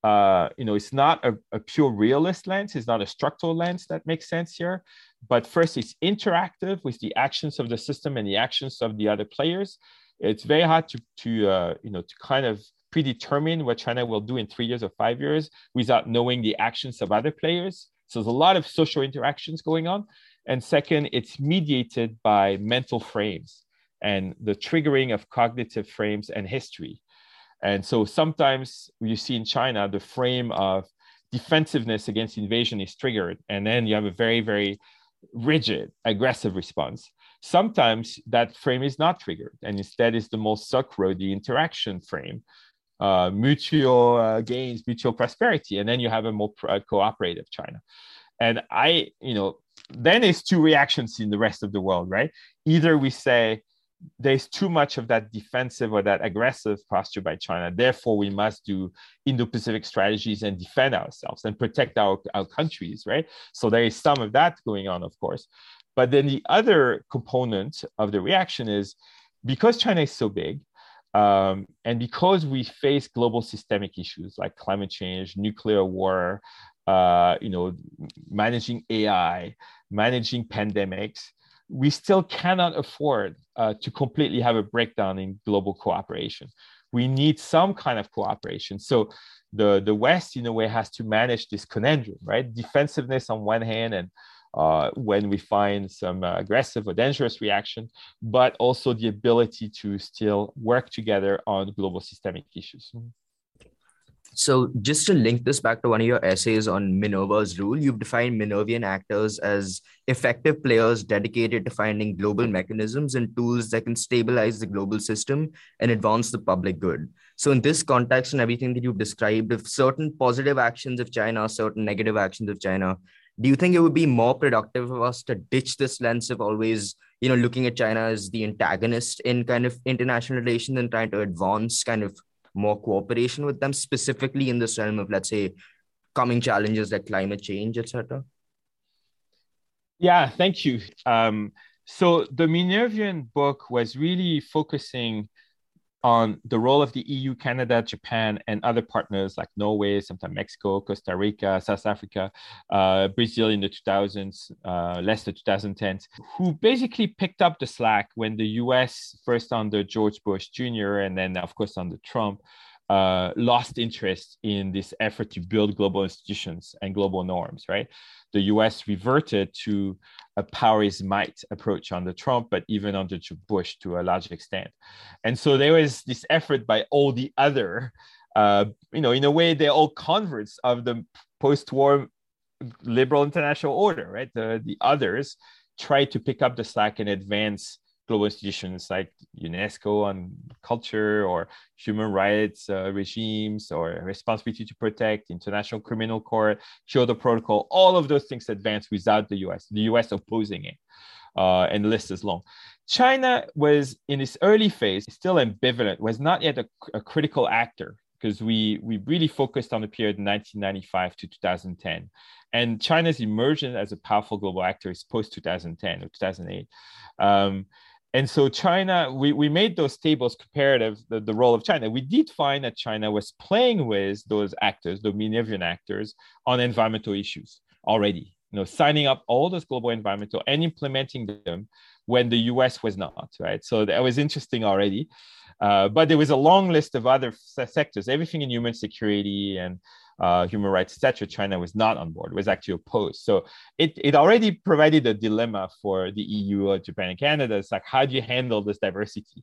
uh, you know, it's not a, a, pure realist lens. It's not a structural lens that makes sense here. But first, it's interactive with the actions of the system and the actions of the other players. It's very hard to, to uh, you know, to kind of predetermine what China will do in three years or five years without knowing the actions of other players. So there's a lot of social interactions going on. And second, it's mediated by mental frames and the triggering of cognitive frames and history. And so sometimes you see in China, the frame of defensiveness against invasion is triggered. And then you have a very, very rigid, aggressive response. Sometimes that frame is not triggered, and instead is the most Silk the interaction frame, uh, mutual uh, gains, mutual prosperity, and then you have a more cooperative China. And I, you know, then it's two reactions in the rest of the world, right? Either we say there's too much of that defensive or that aggressive posture by China. Therefore, we must do Indo-Pacific strategies and defend ourselves and protect our, our countries, right? So there is some of that going on, of course. But then the other component of the reaction is because China is so big, Um, and because we face global systemic issues like climate change, nuclear war, uh, you know, managing AI, managing pandemics, we still cannot afford uh, to completely have a breakdown in global cooperation. We need some kind of cooperation. So the, the West, in a way, has to manage this conundrum, right? Defensiveness on one hand and uh, when we find some uh, aggressive or dangerous reaction, but also the ability to still work together on global systemic issues. So, just to link this back to one of your essays on Minerva's rule, you've defined Minervian actors as effective players dedicated to finding global mechanisms and tools that can stabilize the global system and advance the public good. So, in this context and everything that you've described, if certain positive actions of China, certain negative actions of China do you think it would be more productive of us to ditch this lens of always you know looking at china as the antagonist in kind of international relations and trying to advance kind of more cooperation with them specifically in this realm of let's say coming challenges like climate change etc yeah thank you. Um, so the minervian book was really focusing on the role of the EU, Canada, Japan, and other partners like Norway, sometimes Mexico, Costa Rica, South Africa, uh, Brazil in the 2000s, uh, less the 2010s, who basically picked up the slack when the US, first under George Bush Jr., and then, of course, under Trump, uh, lost interest in this effort to build global institutions and global norms, right? The US reverted to a power is might approach under Trump, but even under Bush to a large extent. And so there was this effort by all the other, uh, you know, in a way, they're all converts of the post war liberal international order, right? The, the others tried to pick up the slack and advance global institutions like UNESCO on culture or human rights uh, regimes or responsibility to protect, International Criminal Court, Kyoto Protocol, all of those things advanced without the US, the US opposing it. Uh, and the list is long. China was in its early phase still ambivalent, was not yet a, a critical actor because we, we really focused on the period 1995 to 2010. And China's emergence as a powerful global actor is post 2010 or 2008. Um, and so China, we, we made those tables comparative, the, the role of China. We did find that China was playing with those actors, the Minervian actors, on environmental issues already, you know, signing up all those global environmental and implementing them when the US was not, right? So that was interesting already. Uh, but there was a long list of other sectors, everything in human security and uh, human rights, etc., China was not on board, was actually opposed. So it, it already provided a dilemma for the EU, or Japan, and Canada. It's like, how do you handle this diversity?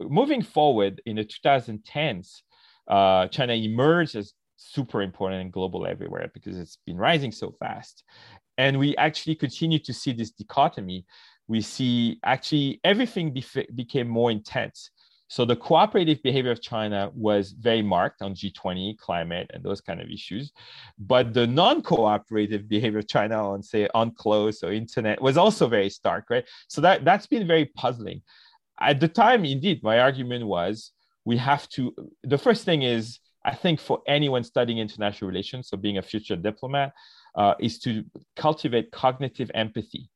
Moving forward in the 2010s, uh, China emerged as super important and global everywhere because it's been rising so fast. And we actually continue to see this dichotomy. We see actually everything became more intense so the cooperative behavior of China was very marked on G20, climate, and those kind of issues. But the non-cooperative behavior of China on, say, UNCLOS or internet was also very stark, right? So that, that's been very puzzling. At the time, indeed, my argument was we have to, the first thing is, I think for anyone studying international relations, so being a future diplomat, uh, is to cultivate cognitive empathy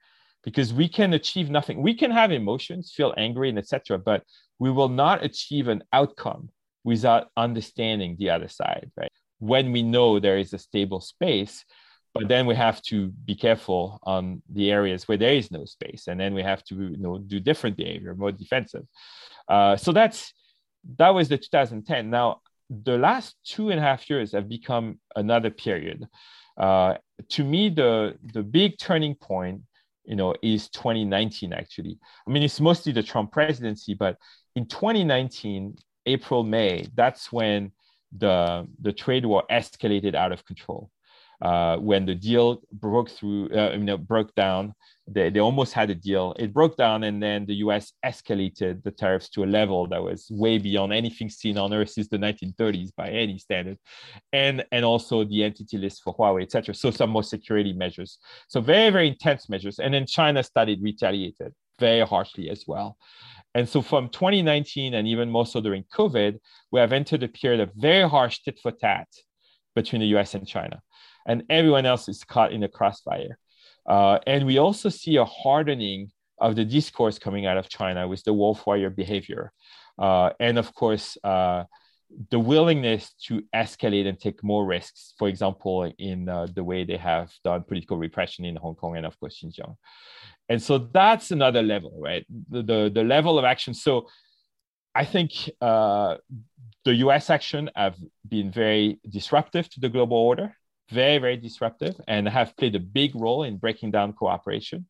because we can achieve nothing. We can have emotions, feel angry, and etc. But we will not achieve an outcome without understanding the other side, right? When we know there is a stable space, but then we have to be careful on the areas where there is no space, and then we have to you know do different behavior, more defensive. Uh, so that's that was the 2010. Now the last two and a half years have become another period. Uh, to me, the the big turning point, you know, is 2019. Actually, I mean, it's mostly the Trump presidency, but in 2019, April, May, that's when the, the trade war escalated out of control. Uh, when the deal broke through, uh, you know, broke down, they, they almost had a deal. It broke down, and then the US escalated the tariffs to a level that was way beyond anything seen on earth since the 1930s by any standard, and and also the entity list for Huawei, etc. So some more security measures. So very very intense measures, and then China started retaliated very harshly as well. And so from 2019 and even more so during COVID, we have entered a period of very harsh tit for tat between the US and China. And everyone else is caught in the crossfire. Uh, and we also see a hardening of the discourse coming out of China with the wolf warrior behavior. Uh, and of course, uh, the willingness to escalate and take more risks, for example, in uh, the way they have done political repression in Hong Kong and, of course, Xinjiang. And so that's another level, right? The, the, the level of action. So I think uh, the US action have been very disruptive to the global order, very, very disruptive, and have played a big role in breaking down cooperation.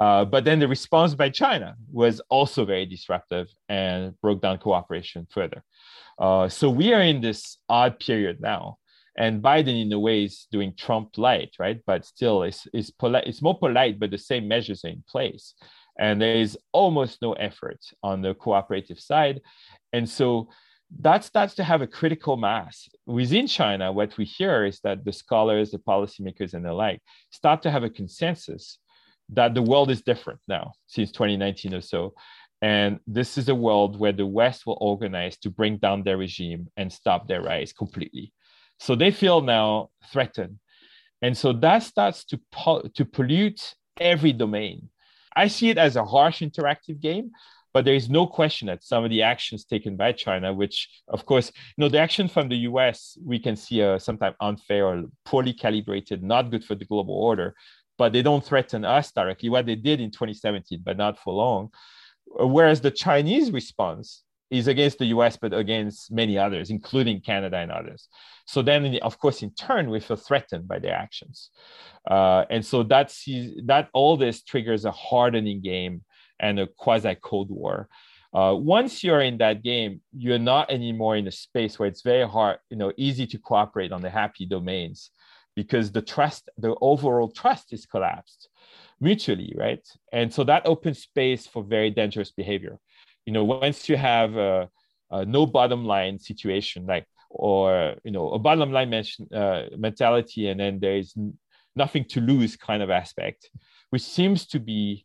Uh, but then the response by China was also very disruptive and broke down cooperation further. Uh, so we are in this odd period now. And Biden, in a way, is doing Trump light, right? But still, it's, it's, polite, it's more polite, but the same measures are in place. And there is almost no effort on the cooperative side. And so that starts to have a critical mass. Within China, what we hear is that the scholars, the policymakers, and the like start to have a consensus that the world is different now since 2019 or so. And this is a world where the West will organize to bring down their regime and stop their rise completely. So they feel now threatened. And so that starts to, to pollute every domain. I see it as a harsh interactive game, but there is no question that some of the actions taken by China, which of course, you know, the action from the US, we can see a sometimes unfair or poorly calibrated, not good for the global order but they don't threaten us directly. What they did in 2017, but not for long. Uh, whereas the Chinese response is against the US, but against many others, including Canada and others. So then, of course, in turn, we feel threatened by their actions. Uh, and so that's, that all this triggers a hardening game and a quasi Cold War. Uh, once you're in that game, you're not anymore in a space where it's very hard, you know, easy to cooperate on the happy domains because the trust, the overall trust is collapsed mutually, right? And so that opens space for very dangerous behavior. You know, once you have a, a no bottom line situation, like or you know a bottom line uh, mentality, and then there is nothing to lose kind of aspect, which seems to be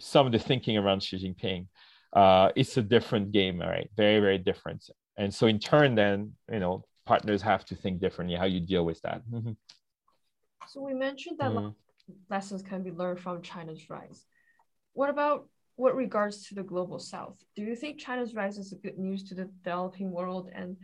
some of the thinking around Xi Jinping. Uh, it's a different game, right? Very, very different. And so in turn, then you know partners have to think differently how you deal with that. Mm-hmm. So we mentioned that mm. lessons can be learned from China's rise. What about what regards to the global south? Do you think China's rise is good news to the developing world? And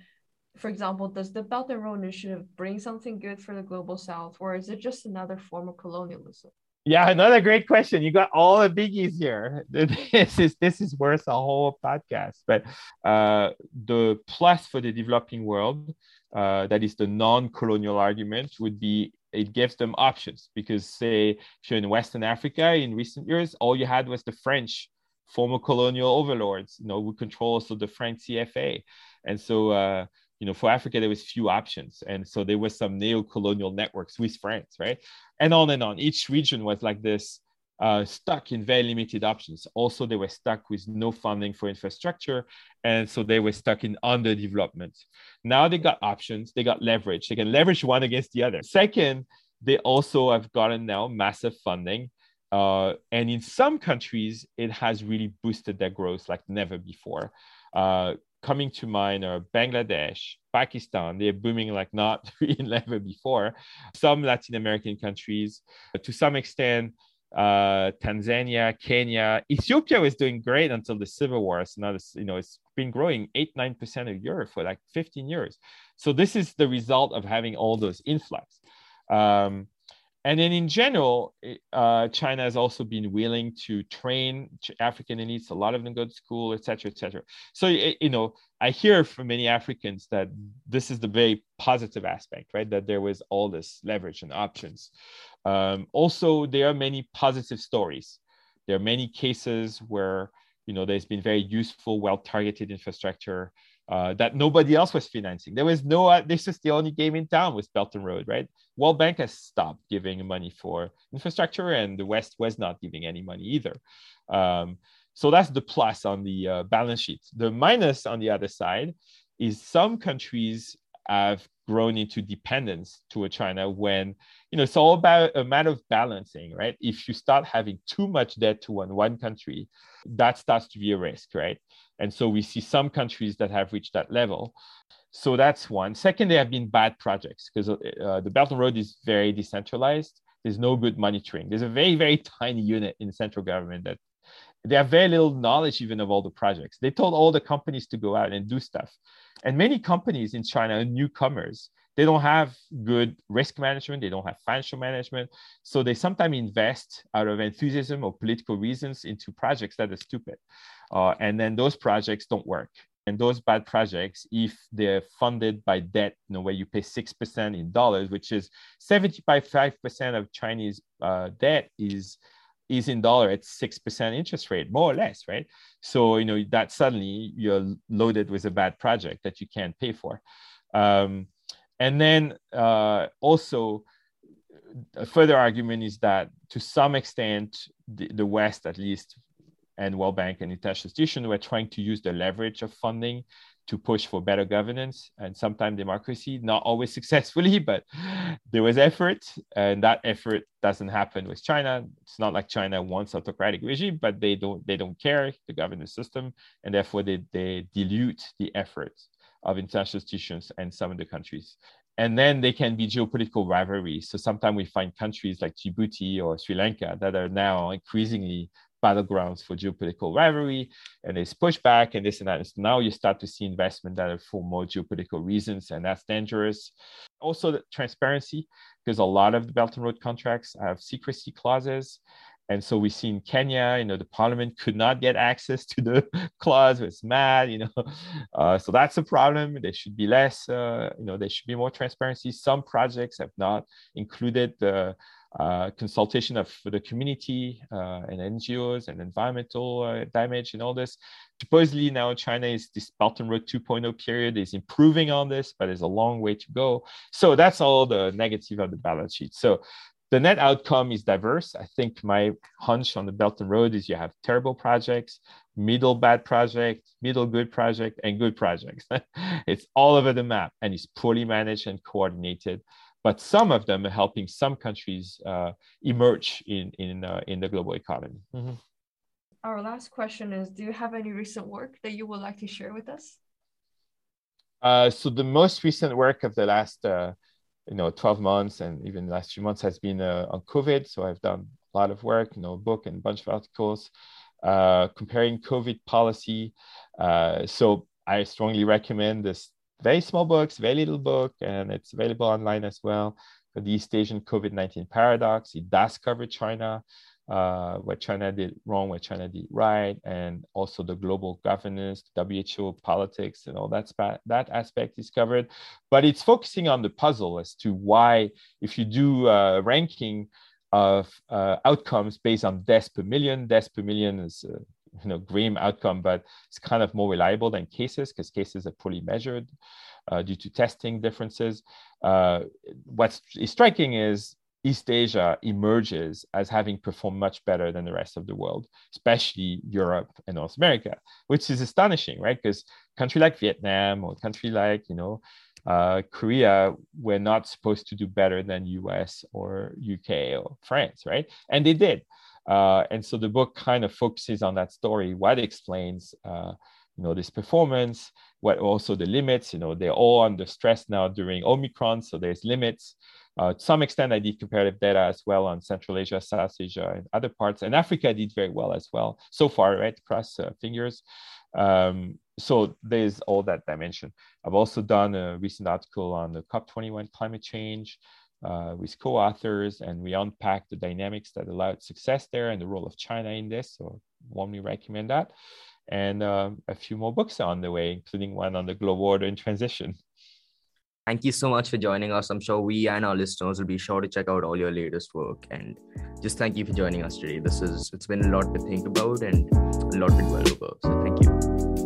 for example, does the Belt and Road Initiative bring something good for the global south, or is it just another form of colonialism? Yeah, another great question. You got all the biggies here. <laughs> This is this is worth a whole podcast. But uh, the plus for the developing world, uh, that is the non-colonial argument, would be it gives them options because say if you're in western africa in recent years all you had was the french former colonial overlords you know who control also the french cfa and so uh, you know for africa there was few options. And so there was some neo-colonial networks with france right? And on and on. Each region was like this uh, stuck in very limited options. Also, they were stuck with no funding for infrastructure. And so they were stuck in underdevelopment. Now they got options, they got leverage. They can leverage one against the other. Second, they also have gotten now massive funding. Uh, and in some countries, it has really boosted their growth like never before. Uh, coming to mind are Bangladesh, Pakistan. They're booming like not <laughs> never before. Some Latin American countries, to some extent, uh, Tanzania, Kenya, Ethiopia was doing great until the civil war. Now this, you know, it's been growing eight, nine percent a year for like 15 years. So this is the result of having all those influx. Um, and then in general, uh, China has also been willing to train African elites. A lot of them go to school, et cetera, et cetera. So, you know, I hear from many Africans that this is the very positive aspect, right? That there was all this leverage and options. Um, also, there are many positive stories. There are many cases where, you know, there's been very useful, well-targeted infrastructure uh, that nobody else was financing. There was no, uh, this is the only game in town with Belt and Road, right? World Bank has stopped giving money for infrastructure and the West was not giving any money either. Um, so that's the plus on the uh, balance sheet. The minus on the other side is some countries have grown into dependence to a China when, you know, it's all about a matter of balancing, right? If you start having too much debt to one, one country, that starts to be a risk, right? And so we see some countries that have reached that level. So that's one. Second, there have been bad projects because uh, the Belt and Road is very decentralized. There's no good monitoring. There's a very, very tiny unit in central government that They have very little knowledge even of all the projects. They told all the companies to go out and do stuff. And many companies in China are newcomers. They don't have good risk management, they don't have financial management. So they sometimes invest out of enthusiasm or political reasons into projects that are stupid. Uh, and then those projects don't work. And those bad projects, if they're funded by debt, you know, where you pay 6% in dollars, which is 75% of Chinese uh, debt is is in dollar at 6% interest rate, more or less, right? So, you know, that suddenly you're loaded with a bad project that you can't pay for. Um, and then uh, also, a further argument is that to some extent, the, the West, at least, and World Bank and international institutions were trying to use the leverage of funding to push for better governance and sometimes democracy, not always <laughs> successfully, but there was effort, and that effort doesn't happen with China. It's not like China wants autocratic regime, but they don't they don't care the governance system, and therefore they, they dilute the efforts of international institutions and some of the countries. And then they can be geopolitical rivalries. So sometimes we find countries like Djibouti or Sri Lanka that are now increasingly battlegrounds for geopolitical rivalry and there's pushback and this and that. And so now you start to see investment that are for more geopolitical reasons, and that's dangerous. Also, the transparency, because a lot of the Belt and Road contracts have secrecy clauses. And so we see in Kenya, you know, the parliament could not get access to the <laughs> clause. It's mad, you know. <laughs> Uh, so that's a problem. There should be less, uh, you know, there should be more transparency. Some projects have not included the uh, consultation of the community uh, and NGOs and environmental uh, damage and all this. Supposedly now China is this Belt and Road 2.0 period is improving on this, but there's a long way to go. So that's all the negative of the balance sheet. So the net outcome is diverse. I think my hunch on the Belt and Road is you have terrible projects, middle bad project, middle good project, and good projects. <laughs> it's all over the map and it's poorly managed and coordinated but some of them are helping some countries uh, emerge in in uh, in the global economy. Mm-hmm. Our last question is: Do you have any recent work that you would like to share with us? Uh, so the most recent work of the last, uh, you know, twelve months and even the last few months has been uh, on COVID. So I've done a lot of work, you know, a book and a bunch of articles uh, comparing COVID policy. so I strongly recommend this very small books, very little book, and it's available online as well. For the East Asian COVID 19 paradox, it does cover China, uh, what China did wrong, what China did right, and also the global governance, WHO politics, and all that, spa- that aspect is covered. But it's focusing on the puzzle as to why, if you do a ranking of uh, outcomes based on deaths per million, deaths per million is uh, you know grim outcome, but it's kind of more reliable than cases because cases are poorly measured uh, due to testing differences. Uh, what's striking is East Asia emerges as having performed much better than the rest of the world, especially Europe and North America, which is astonishing, right? Because country like Vietnam or country like you know uh, Korea were not supposed to do better than US or UK or France, right? And they did. Uh, and so the book kind of focuses on that story, what explains, uh, you know, this performance, what also the limits, you know, they're all under stress now during Omicron, so there's limits. Uh, to some extent, I did comparative data as well on Central Asia, South Asia, and other parts. And Africa did very well as well so far, right? Cross uh, fingers. Um, so there's all that dimension. I've also done a recent article on the COP21 climate change, uh, with co-authors and we unpack the dynamics that allowed success there and the role of China in this. So warmly recommend that. And um, a few more books are on the way, including one on the global order in transition. Thank you so much for joining us. I'm sure we and our listeners will be sure to check out all your latest work. And just thank you for joining us today. This is it's been a lot to think about and a lot to dwell over. So thank you.